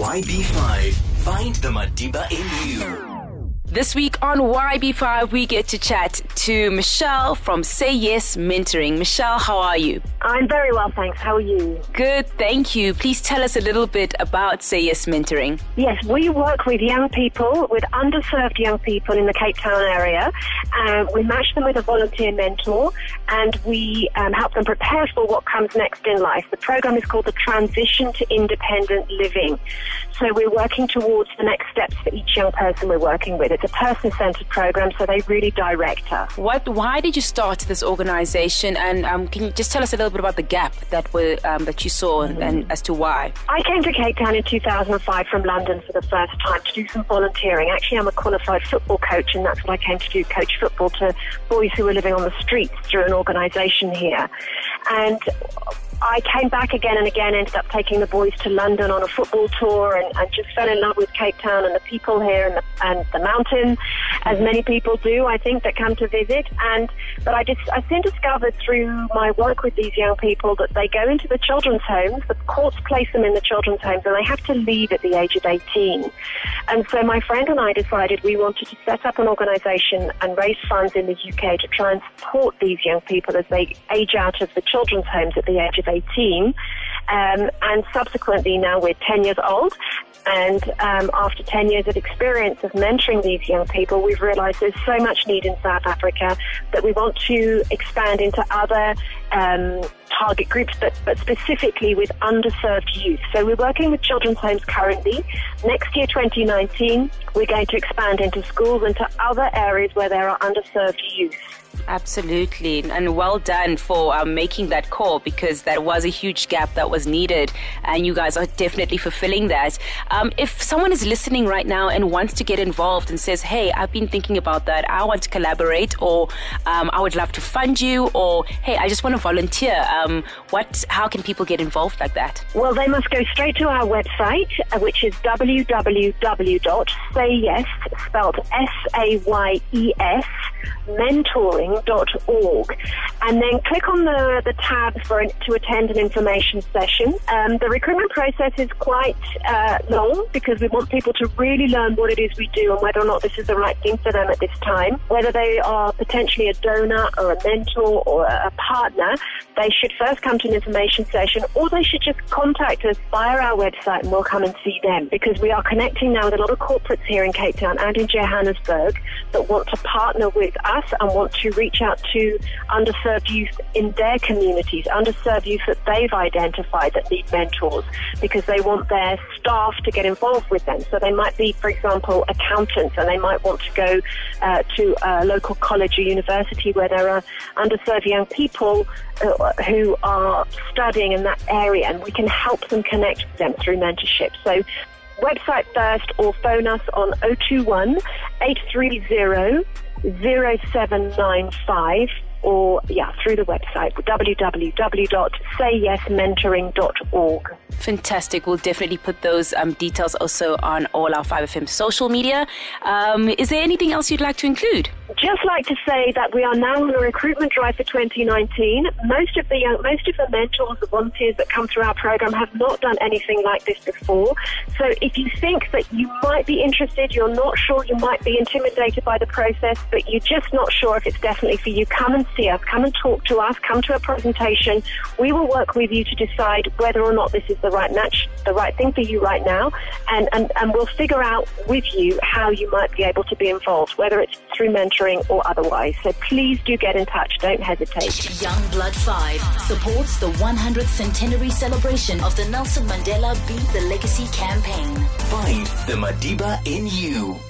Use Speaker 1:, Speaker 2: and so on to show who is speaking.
Speaker 1: YB5. Find the Madiba in you.
Speaker 2: This week on YB5, we get to chat to Michelle from Say Yes Mentoring. Michelle, how are you?
Speaker 3: I'm very well, thanks. How are you?
Speaker 2: Good, thank you. Please tell us a little bit about Say Yes Mentoring.
Speaker 3: Yes, we work with young people, with underserved young people in the Cape Town area. Uh, we match them with a volunteer mentor and we um, help them prepare for what comes next in life. The program is called the Transition to Independent Living. So we're working towards the next steps for each young person we're working with. It's a person-centered program, so they really direct us.
Speaker 2: What? Why did you start this organization? And um, can you just tell us a little bit about the gap that were um, that you saw mm-hmm. and as to why?
Speaker 3: I came to Cape Town in 2005 from London for the first time to do some volunteering. Actually, I'm a qualified football coach, and that's what I came to do: coach football to boys who were living on the streets through an organisation here. And I came back again and again, ended up taking the boys to London on a football tour and, and just fell in love with Cape Town and the people here and the, and the mountain, as many people do, I think, that come to visit. And, but I just, I soon discovered through my work with these young people that they go into the children's homes, the courts place them in the children's homes and they have to leave at the age of 18. And so my friend and I decided we wanted to set up an organization and raise funds in the UK to try and support these young people as they age out of the children's homes at the age of 18. Um, and subsequently now we're 10 years old and um, after 10 years of experience of mentoring these young people, we've realized there's so much need in South Africa that we want to expand into other um, target groups, but, but specifically with underserved youth. So we're working with children's homes currently. Next year, 2019, we're going to expand into schools and to other areas where there are underserved youth.
Speaker 2: Absolutely. And well done for um, making that call because that was a huge gap that was needed. And you guys are definitely fulfilling that. Um, if someone is listening right now and wants to get involved and says, hey, I've been thinking about that, I want to collaborate, or um, I would love to fund you, or hey, I just want to volunteer, um, what, how can people get involved like that?
Speaker 3: Well, they must go straight to our website, uh, which is www.sayyes, spelled S A Y E S, mentoring.org and then click on the, the tab for to attend an information session. Um, the recruitment process is quite uh, long because we want people to really learn what it is we do and whether or not this is the right thing for them at this time. Whether they are potentially a donor or a mentor or a partner, they should first come to an information session or they should just contact us via our website and we'll come and see them because we are connecting now with a lot of corporates here in Cape Town and in Johannesburg that want to partner with us and want to reach out to underserved youth in their communities, underserved youth that they've identified that need mentors because they want their staff to get involved with them. So they might be, for example, accountants and they might want to go uh, to a local college or university where there are underserved young people uh, who are studying in that area and we can help them connect with them through mentorship. So website first or phone us on 021 830 0795 or yeah, through the website www.sayyesmentoring.org.
Speaker 2: Fantastic. We'll definitely put those um, details also on all our 5FM social media. Um, is there anything else you'd like to include?
Speaker 3: Just like to say that we are now on a recruitment drive for 2019. Most of the young, most of the mentors, the volunteers that come through our program have not done anything like this before. So if you think that you might be interested, you're not sure, you might be intimidated by the process, but you're just not sure if it's definitely for you, come and see us, come and talk to us, come to a presentation. We will work with you to decide whether or not this is the right match, the right thing for you right now, and, and, and we'll figure out with you how you might be able to be involved, whether it's through mentoring or otherwise. So please do get in touch. Don't hesitate.
Speaker 1: Young Blood 5 supports the 100th centenary celebration of the Nelson Mandela Be the Legacy campaign. Find the Madiba in you.